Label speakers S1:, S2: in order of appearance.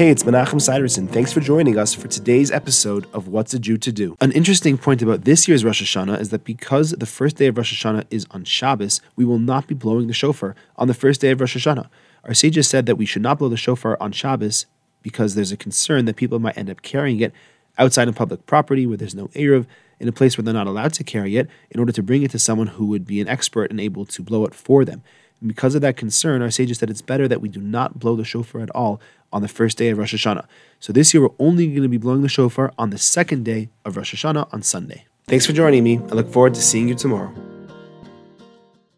S1: Hey, it's Menachem Siderson. Thanks for joining us for today's episode of What's a Jew to Do. An interesting point about this year's Rosh Hashanah is that because the first day of Rosh Hashanah is on Shabbos, we will not be blowing the shofar on the first day of Rosh Hashanah. Our sages said that we should not blow the shofar on Shabbos because there's a concern that people might end up carrying it outside of public property where there's no Eruv, in a place where they're not allowed to carry it, in order to bring it to someone who would be an expert and able to blow it for them. And because of that concern, our sages said it's better that we do not blow the shofar at all on the first day of Rosh Hashanah. So this year, we're only going to be blowing the shofar on the second day of Rosh Hashanah on Sunday. Thanks for joining me. I look forward to seeing you tomorrow.